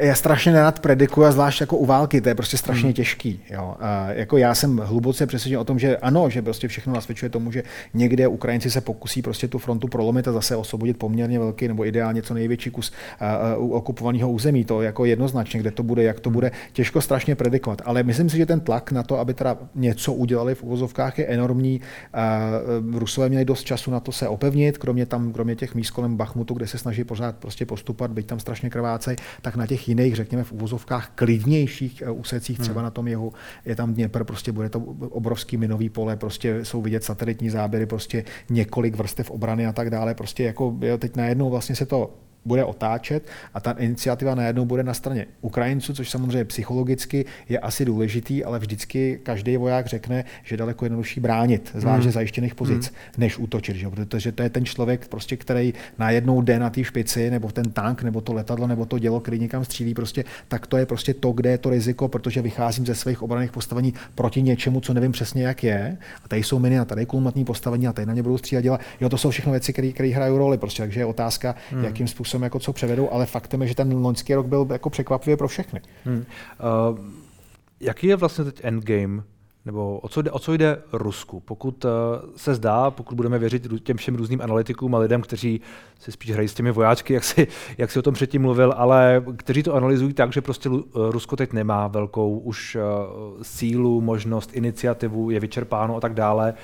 já strašně nerad predikuju, a zvlášť jako u války, to je prostě strašně hmm. těžký. Jo. A jako já jsem hluboce přesvědčen o tom, že ano, že prostě všechno nasvědčuje tomu, že někde Ukrajinci se pokusí prostě tu frontu prolomit a zase osvobodit poměrně velký nebo ideálně co největší kus uh, okupovaného území. To jako jednoznačně, kde to bude, jak to bude, těžko strašně predikovat. Ale myslím si, že ten tlak na to, aby teda něco udělali v uvozovkách, je enormní. Uh, Rusové měli dost času na to se opevnit, kromě tam, kromě těch míst kolem Bachmutu, kde se snaží pořád prostě postupovat, byť tam strašně krvácej, tak na těch těch jiných, řekněme v uvozovkách, klidnějších eh, úsecích, třeba hmm. na tom jihu, je tam Dněpr, prostě bude to obrovský minový pole, prostě jsou vidět satelitní záběry, prostě několik vrstev obrany a tak dále. Prostě jako jo, teď najednou vlastně se to bude otáčet a ta iniciativa najednou bude na straně Ukrajinců, což samozřejmě psychologicky je asi důležitý, ale vždycky každý voják řekne, že je daleko jednodušší bránit, zvlášť hmm. zajištěných pozic, hmm. než útočit. Že? Protože to je ten člověk, prostě, který najednou jde na té špici, nebo ten tank, nebo to letadlo, nebo to dělo, který někam střílí, prostě, tak to je prostě to, kde je to riziko, protože vycházím ze svých obraných postavení proti něčemu, co nevím přesně, jak je. A tady jsou miny a tady je kulmatní postavení a tady na ně budou střílet dělat. Jo, to jsou všechno věci, které hrají roli. Prostě, takže je otázka, hmm. jakým způsobem způsobem, jako co převedou, ale faktem je, že ten loňský rok byl jako překvapivě pro všechny. Hmm. Uh, jaký je vlastně teď endgame nebo o co, jde, o co jde Rusku? Pokud uh, se zdá, pokud budeme věřit těm všem různým analytikům a lidem, kteří se spíš hrají s těmi vojáčky, jak si, jak si o tom předtím mluvil, ale kteří to analyzují tak, že prostě Rusko teď nemá velkou už sílu, možnost, iniciativu, je vyčerpáno a tak dále,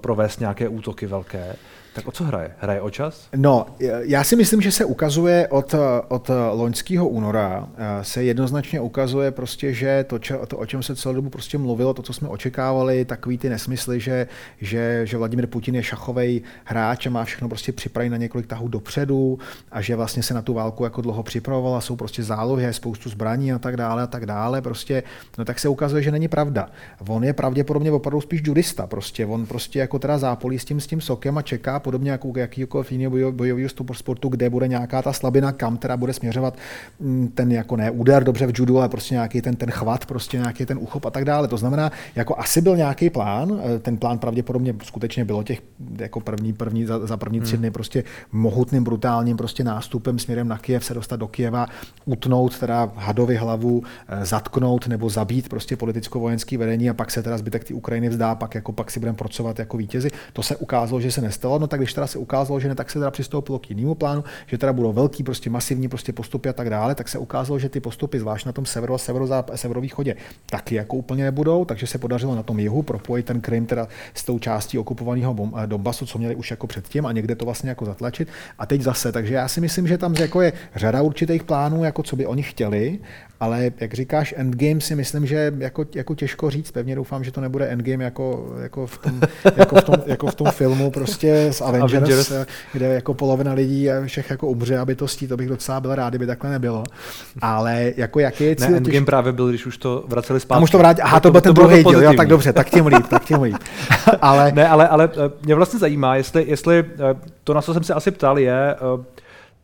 provést nějaké útoky velké. Tak o co hraje? Hraje o čas? No, já si myslím, že se ukazuje od, od loňského února, eh, se jednoznačně ukazuje prostě, že to, to, o čem se celou dobu prostě mluvilo, to, co jsme očekávali, takový ty nesmysly, že, že, že Vladimir Putin je šachový hráč a má všechno prostě připravené na několik tahů dopředu a že vlastně se na tu válku jako dlouho připravoval a jsou prostě zálohy, spoustu zbraní a tak dále a tak dále, prostě, no tak se ukazuje, že není pravda. On je pravděpodobně opravdu spíš judista, prostě on prostě jako teda zápolí s tím, s tím sokem a čeká podobně jako jakýkoliv jiného bojového sportu, kde bude nějaká ta slabina, kam teda bude směřovat mm, ten jako ne úder dobře v judu, ale prostě nějaký ten, ten chvat, prostě nějaký ten uchop a tak dále. To znamená, jako asi byl nějaký plán, eh, ten plán pravděpodobně skutečně bylo těch jako první, první za, za první tři hmm. dny prostě mohutným, brutálním prostě nástupem směrem na Kiev se dostat do Kieva, utnout teda hadovi hlavu, eh, zatknout nebo zabít prostě politicko-vojenský vedení a pak se teda zbytek té Ukrajiny vzdá, pak jako pak si budeme pracovat jako vítězi. To se ukázalo, že se nestalo, no tak když teda se ukázalo, že ne, tak se teda přistoupilo k jinému plánu, že teda budou velký, prostě masivní prostě postupy a tak dále, tak se ukázalo, že ty postupy, zvlášť na tom severu a severovýchodě, taky jako úplně nebudou, takže se podařilo na tom jihu propojit ten Krym teda s tou částí okupovaného eh, Donbasu, co měli už jako předtím a někde to vlastně jako zatlačit. A teď zase, takže já si myslím, že tam jako je řada určitých plánů, jako co by oni chtěli ale jak říkáš, Endgame si myslím, že jako, jako těžko říct. Pevně doufám, že to nebude Endgame jako, jako, v, tom, jako, v, tom, jako v tom filmu prostě z Avengers, Avengers, kde jako polovina lidí všech jako umře a bytostí. To bych docela byl rád, kdyby takhle nebylo. Ale jako jaký je cíl? Ne, Endgame těž... právě byl, když už to vraceli zpátky. A už to vrátili. Aha, to, to byl ten to druhý díl. Jo, tak dobře, tak tím líp, tak tím líp. ale... Ne, ale, ale eh, mě vlastně zajímá, jestli, jestli eh, to, na co jsem se asi ptal, je, eh,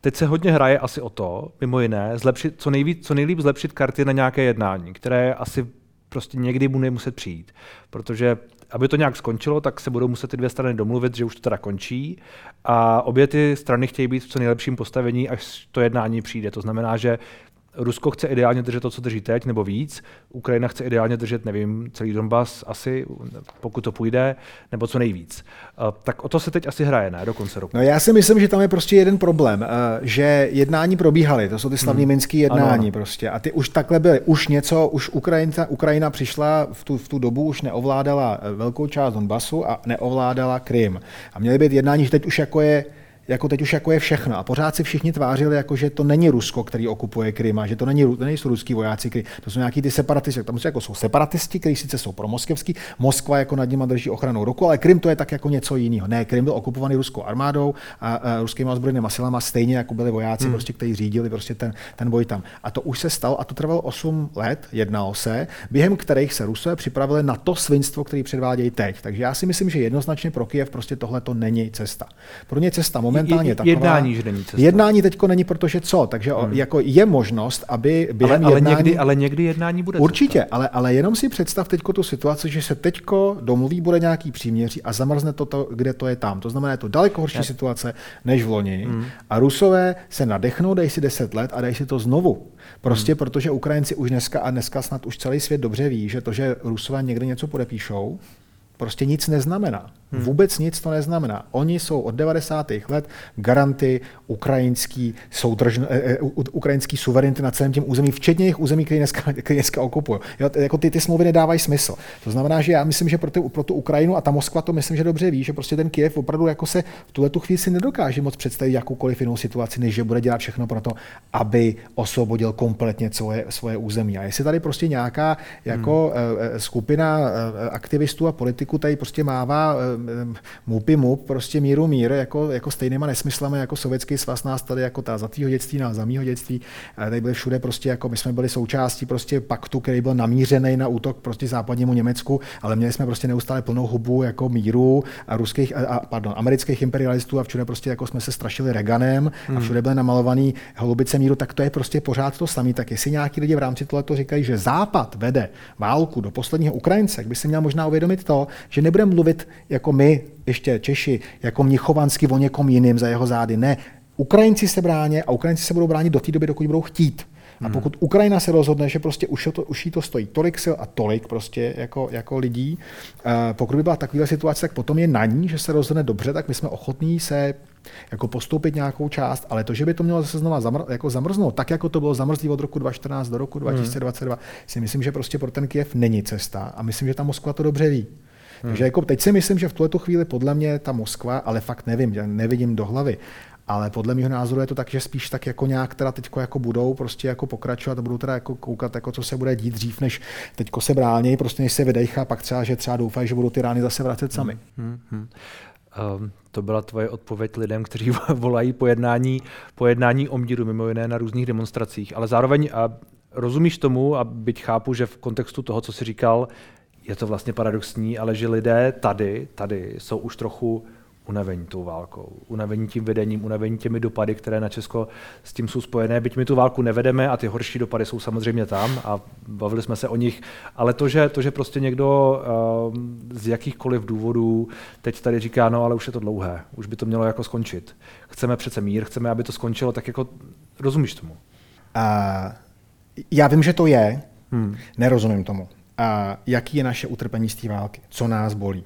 Teď se hodně hraje asi o to, mimo jiné, zlepšit, co, nejvíc, co nejlíp zlepšit karty na nějaké jednání, které asi prostě někdy bude muset přijít. Protože aby to nějak skončilo, tak se budou muset ty dvě strany domluvit, že už to teda končí. A obě ty strany chtějí být v co nejlepším postavení, až to jednání přijde. To znamená, že Rusko chce ideálně držet to, co drží teď, nebo víc. Ukrajina chce ideálně držet, nevím, celý Donbass asi, pokud to půjde, nebo co nejvíc. Tak o to se teď asi hraje, ne, do konce roku. No já si myslím, že tam je prostě jeden problém, že jednání probíhaly, to jsou ty slavní hmm. minský jednání ano. prostě. A ty už takhle byly. Už něco, už Ukrajina, Ukrajina přišla v tu, v tu dobu, už neovládala velkou část Donbasu a neovládala Krym. A měly být jednání, že teď už jako je jako teď už jako je všechno. A pořád si všichni tvářili, jako že to není Rusko, který okupuje Krym, a že to, není, to nejsou ruský vojáci Krym. To jsou nějaký ty separatisti. Tam jako jsou separatisti, kteří sice jsou pro moskevský, Moskva jako nad nimi drží ochranou roku, ale Krym to je tak jako něco jiného. Ne, Krym byl okupovaný ruskou armádou a, a ruskými ozbrojenými silami, stejně jako byli vojáci, hmm. prostě, kteří řídili prostě ten, ten boj tam. A to už se stalo a to trvalo 8 let, jednalo se, během kterých se Rusové připravili na to svinstvo, který předvádějí teď. Takže já si myslím, že jednoznačně pro Kiev prostě tohle to není cesta. Pro ně cesta momentálně taková. Jednání, že není cesta. Jednání teďko není, protože co? Takže hmm. jako je možnost, aby během ale, ale jednání... Někdy, ale někdy jednání bude Určitě, ale, ale jenom si představ teďko tu situaci, že se teďko domluví, bude nějaký příměří a zamrzne to, to kde to je tam. To znamená, je to daleko horší je. situace než v loni. Hmm. A Rusové se nadechnou, dají si 10 let a dají si to znovu. Prostě hmm. protože Ukrajinci už dneska a dneska snad už celý svět dobře ví, že to, že Rusové někde něco podepíšou, prostě nic neznamená. Hmm. Vůbec nic to neznamená. Oni jsou od 90. let garanty ukrajinský, soudržn, eh, eh ukrajinský suverenity na celém tím území, včetně jejich území, které dneska, které dneska okupují. Jo, jako ty, ty smlouvy nedávají smysl. To znamená, že já myslím, že pro, ty, pro tu Ukrajinu a ta Moskva to myslím, že dobře ví, že prostě ten Kiev opravdu jako se v tuhle tu chvíli si nedokáže moc představit jakoukoliv jinou situaci, než že bude dělat všechno pro to, aby osvobodil kompletně svoje, svoje území. A jestli tady prostě nějaká jako hmm. skupina aktivistů a politiků tady prostě mává mupi mup, prostě míru mír, jako, jako stejnýma nesmyslami, jako sovětský svaz nás tady jako ta za tvýho dětství, nás za mýho dětství, tady byli všude prostě jako my jsme byli součástí prostě paktu, který byl namířený na útok proti západnímu Německu, ale měli jsme prostě neustále plnou hubu jako míru a ruských, a, pardon, amerických imperialistů a všude prostě jako jsme se strašili Reaganem a hmm. všude byly namalovaný holubice míru, tak to je prostě pořád to samé. Tak jestli nějaký lidi v rámci tohle to říkají, že Západ vede válku do posledního Ukrajince, by se měl možná uvědomit to, že nebudeme mluvit jako my, ještě Češi, jako Mnichovanský o někom jiným za jeho zády. Ne, Ukrajinci se brání a Ukrajinci se budou bránit do té doby, dokud budou chtít. A hmm. pokud Ukrajina se rozhodne, že prostě už, to, už jí to stojí tolik sil a tolik prostě jako, jako lidí, uh, pokud by byla taková situace, tak potom je na ní, že se rozhodne dobře, tak my jsme ochotní se jako postoupit nějakou část, ale to, že by to mělo zase znova zamr, jako zamrznout, tak jako to bylo zamrzlý od roku 2014 do roku 2022, hmm. si myslím, že prostě pro ten Kiev není cesta a myslím, že ta Moskva to dobře ví. Hmm. Takže jako teď si myslím, že v tuto chvíli podle mě ta Moskva, ale fakt nevím, nevidím do hlavy, ale podle mého názoru je to tak, že spíš tak jako nějak teda teďko jako budou prostě jako pokračovat a budou teda jako koukat, jako co se bude dít dřív, než teďko se brání, prostě než se vydejchá, pak třeba, že třeba doufají, že budou ty rány zase vracet sami. Hmm, hmm. Um, to byla tvoje odpověď lidem, kteří volají pojednání, pojednání o míru, mimo jiné na různých demonstracích. Ale zároveň a rozumíš tomu, a byť chápu, že v kontextu toho, co jsi říkal, je to vlastně paradoxní, ale že lidé tady, tady jsou už trochu unavení tou válkou, unavení tím vedením, unavení těmi dopady, které na Česko s tím jsou spojené. Byť my tu válku nevedeme a ty horší dopady jsou samozřejmě tam a bavili jsme se o nich, ale to, že, to, že prostě někdo uh, z jakýchkoliv důvodů teď tady říká, no ale už je to dlouhé, už by to mělo jako skončit. Chceme přece mír, chceme, aby to skončilo, tak jako rozumíš tomu? Uh, já vím, že to je, hmm. nerozumím tomu. A jaký je naše utrpení z té války? Co nás bolí?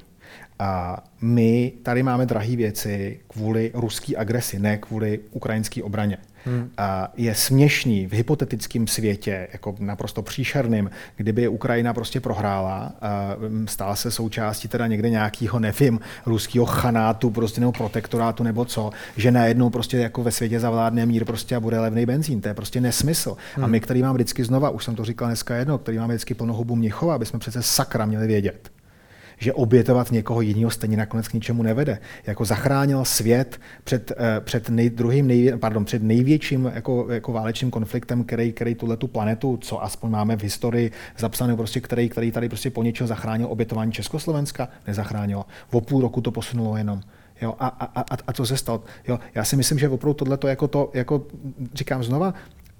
A my tady máme drahé věci kvůli ruské agresi, ne kvůli ukrajinské obraně. Hmm. A je směšný v hypotetickém světě, jako naprosto příšerným, kdyby Ukrajina prostě prohrála, a stala se součástí teda někde nějakého, nevím, ruského chanátu, prostě nebo protektorátu nebo co, že najednou prostě jako ve světě zavládne mír prostě a bude levný benzín. To je prostě nesmysl. Hmm. A my, který máme vždycky znova, už jsem to říkal dneska jedno, který máme vždycky plnou hubu Mnichova, aby jsme přece sakra měli vědět že obětovat někoho jiného stejně nakonec k ničemu nevede. Jako zachránil svět před, eh, před, nej, druhým nejvě, pardon, před největším jako, jako válečným konfliktem, který, který tuhle tu planetu, co aspoň máme v historii zapsané, prostě, který, který tady prostě po něčeho zachránil obětování Československa, nezachránilo. O půl roku to posunulo jenom. Jo, a, a, a, a co se stalo? Jo, já si myslím, že opravdu tohle jako to, jako říkám znova,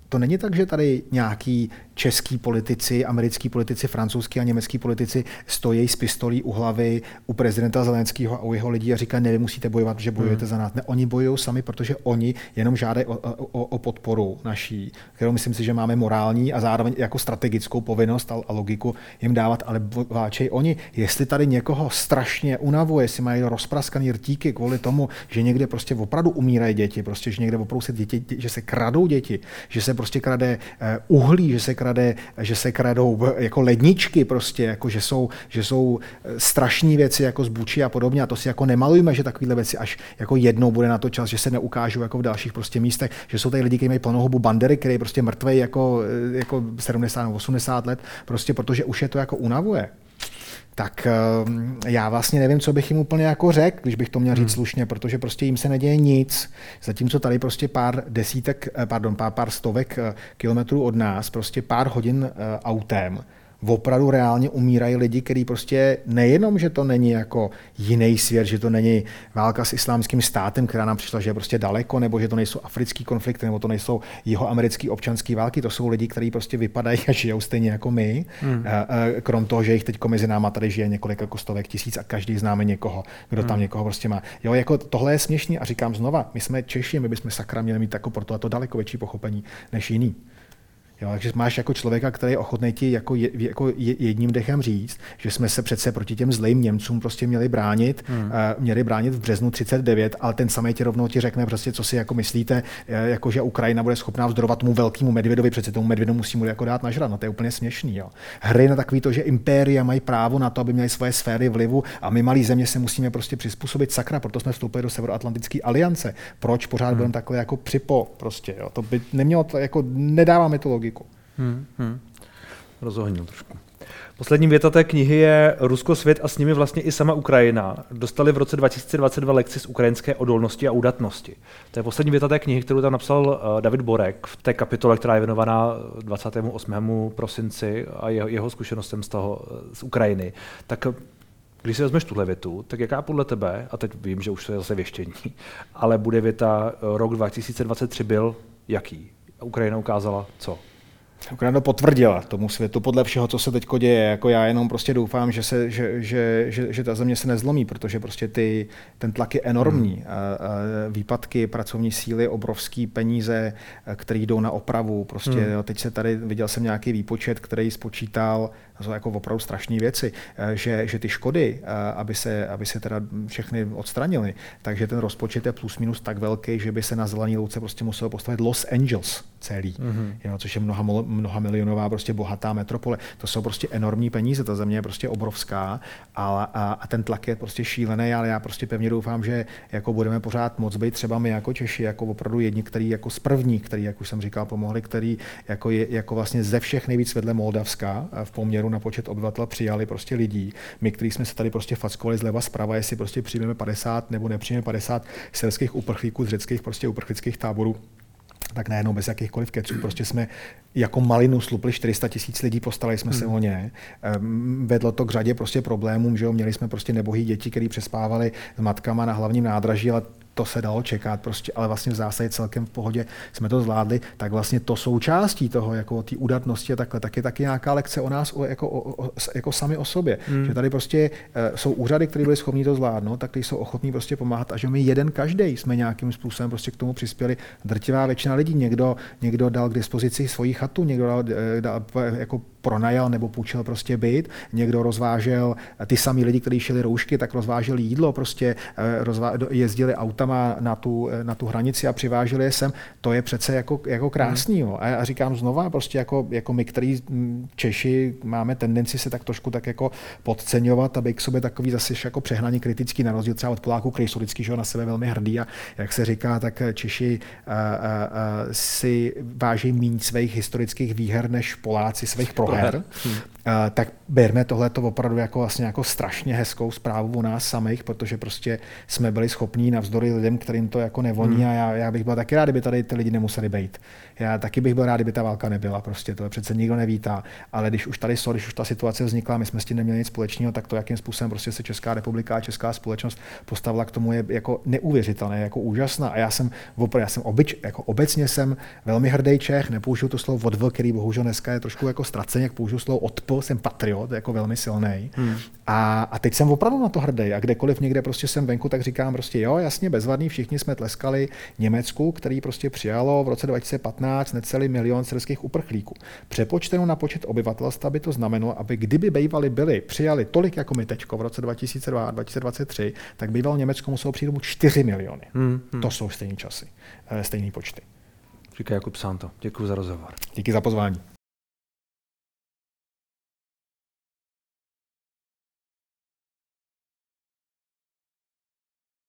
to není tak, že tady nějaký český politici, americký politici, francouzský a německý politici stojí s pistolí u hlavy u prezidenta Zelenského a u jeho lidí a říkají, ne, vy musíte bojovat, že bojujete hmm. za nás. Ne, oni bojují sami, protože oni jenom žádají o, o, o podporu naší, kterou myslím si, že máme morální a zároveň jako strategickou povinnost a, a logiku jim dávat, ale váčej oni. Jestli tady někoho strašně unavuje, jestli mají rozpraskaný rtíky kvůli tomu, že někde prostě opravdu umírají děti, prostě, že někde opravdu se děti, že se kradou děti, že se prostě krade eh, uhlí, že se krade, že se kradou jako ledničky prostě, jako že jsou, že jsou eh, strašní věci jako zbučí a podobně. A to si jako nemalujeme, že takovéhle věci až jako jednou bude na to čas, že se neukážou jako v dalších prostě místech, že jsou tady lidi, kteří mají plnou bandery, který prostě mrtvý jako, eh, jako 70 nebo 80 let, prostě protože už je to jako unavuje tak ehm, já vlastně nevím, co bych jim úplně jako řekl, když bych to měl říct hmm. slušně, protože prostě jim se neděje nic, zatímco tady prostě pár desítek, eh, pardon, pár, pár stovek eh, kilometrů od nás, prostě pár hodin eh, autem, opravdu reálně umírají lidi, kteří prostě nejenom, že to není jako jiný svět, že to není válka s islámským státem, která nám přišla, že je prostě daleko, nebo že to nejsou africký konflikty, nebo to nejsou jeho americký občanský války, to jsou lidi, kteří prostě vypadají a žijou stejně jako my. Hmm. Krom toho, že jich teď mezi náma tady žije několik jako stovek tisíc a každý známe někoho, kdo tam hmm. někoho prostě má. Jo, jako tohle je směšný a říkám znova, my jsme Češi, my bychom sakra měli mít jako pro to a to daleko větší pochopení než jiný. Jo, takže máš jako člověka, který je ochotný ti jako, je, jako jedním dechem říct, že jsme se přece proti těm zlým Němcům prostě měli bránit, hmm. uh, měli bránit v březnu 39, ale ten samý ti rovnou ti řekne prostě, co si jako myslíte, uh, jako že Ukrajina bude schopná vzdorovat tomu velkému medvědovi, přece tomu medvědu musí mu jako dát nažrat, no to je úplně směšný. Jo. Hry na takový to, že impéria mají právo na to, aby měli svoje sféry vlivu a my malí země se musíme prostě přizpůsobit sakra, proto jsme vstoupili do Severoatlantické aliance. Proč pořád hmm. budeme takhle jako připo prostě, jo. to by nemělo, to, jako nedáváme to logiku. Hmm, hmm. Rozohnil trošku. Poslední věta té knihy je Rusko, svět a s nimi vlastně i sama Ukrajina. Dostali v roce 2022 lekci z ukrajinské odolnosti a udatnosti. To je poslední věta té knihy, kterou tam napsal eh, David Borek v té kapitole, která je věnovaná 28. prosinci a jeho, jeho zkušenostem z toho, eh, z Ukrajiny. Tak když si vezmeš tuhle větu, tak jaká podle tebe, a teď vím, že už to je zase věštění, ale bude věta eh, rok 2023 byl jaký? Ukrajina ukázala co? Ukrajina potvrdila tomu světu podle všeho, co se teď děje. Jako já jenom prostě doufám, že, se, že, že, že, že ta země se nezlomí, protože prostě ty, ten tlak je enormní. Hmm. A, a výpadky pracovní síly, obrovský peníze, které jdou na opravu. Prostě hmm. jo, teď se tady, viděl jsem nějaký výpočet, který spočítal, to jsou jako opravdu strašné věci, že, že ty škody, aby se, aby se teda všechny odstranily, takže ten rozpočet je plus minus tak velký, že by se na zelený louce prostě muselo postavit Los Angeles celý, mm-hmm. jo, což je mnoha, mnoha milionová prostě bohatá metropole. To jsou prostě enormní peníze, ta země je prostě obrovská a, a, a ten tlak je prostě šílený, ale já prostě pevně doufám, že jako budeme pořád moc být třeba my jako Češi, jako opravdu jedni, který jako z první, který, jak už jsem říkal, pomohli, který jako, je, jako vlastně ze všech nejvíc vedle Moldavska v poměru na počet obyvatel přijali prostě lidí. My, kteří jsme se tady prostě fackovali zleva zprava, jestli prostě přijmeme 50 nebo nepřijmeme 50 selských uprchlíků z řeckých prostě uprchlických táborů, tak najednou bez jakýchkoliv keců prostě jsme jako malinu slupli 400 tisíc lidí, postali jsme hmm. se o ně. Ehm, vedlo to k řadě prostě problémům, že jo, měli jsme prostě nebohý děti, které přespávali s matkama na hlavním nádraží, ale to se dalo čekat prostě, ale vlastně v zásadě celkem v pohodě jsme to zvládli, tak vlastně to součástí toho, jako té udatnosti a takhle, tak je taky nějaká lekce o nás, o, jako, o, o, jako sami o sobě. Hmm. Že tady prostě uh, jsou úřady, které byly schopni to zvládnout, tak ty jsou ochotní prostě pomáhat a že my jeden každý jsme nějakým způsobem prostě k tomu přispěli. Drtivá většina lidí, někdo, někdo dal k dispozici svoji chatu, někdo dal, eh, dal jako pronajal nebo půjčil prostě byt, někdo rozvážel ty samý lidi, kteří šili roušky, tak rozváželi jídlo, prostě eh, rozvá, jezdili autama na tu, na tu hranici a přiváželi je sem. To je přece jako, jako krásný. Jo. A já říkám znova, prostě jako, jako my, který hm, Češi máme tendenci se tak trošku tak jako podceňovat, aby k sobě takový zase jako přehnaně kritický, na rozdíl třeba od Poláků, který jsou vždycky že na sebe velmi hrdý a jak se říká, tak Češi a, a, a, si váží méně svých historických výher než Poláci svých proher her, hmm. Tak berme tohle to opravdu jako vlastně jako strašně hezkou zprávu o nás samých, protože prostě jsme byli schopní navzdory lidem, kterým to jako nevoní hmm. a já, já bych byl taky rád, kdyby tady ty lidi nemuseli být. Já taky bych byl rád, kdyby ta válka nebyla, prostě to přece nikdo nevítá, ale když už tady jsou, když už ta situace vznikla, my jsme s tím neměli nic společného, tak to, jakým způsobem prostě se Česká republika a Česká společnost postavila k tomu, je jako neuvěřitelné, jako úžasná. A já jsem opravdu, já jsem obyč, jako obecně jsem velmi hrdý Čech, nepoužiju to slovo odvl, který bohužel dneska je trošku jako ztracený, jak použiju slovo jsem patriot, jako velmi silný. Hmm. A, a, teď jsem opravdu na to hrdý. A kdekoliv někde prostě jsem venku, tak říkám prostě jo, jasně, bezvadný, všichni jsme tleskali Německu, který prostě přijalo v roce 2015 necelý milion syrských uprchlíků. Přepočteno na počet obyvatelstva by to znamenalo, aby kdyby bývali byli, přijali tolik jako my teď v roce 2002 2023, tak býval Německo muselo přijít 4 miliony. Hmm, hmm. To jsou stejné časy, eh, stejné počty. Říká Jakub Santo. Děkuji za rozhovor. Díky za pozvání.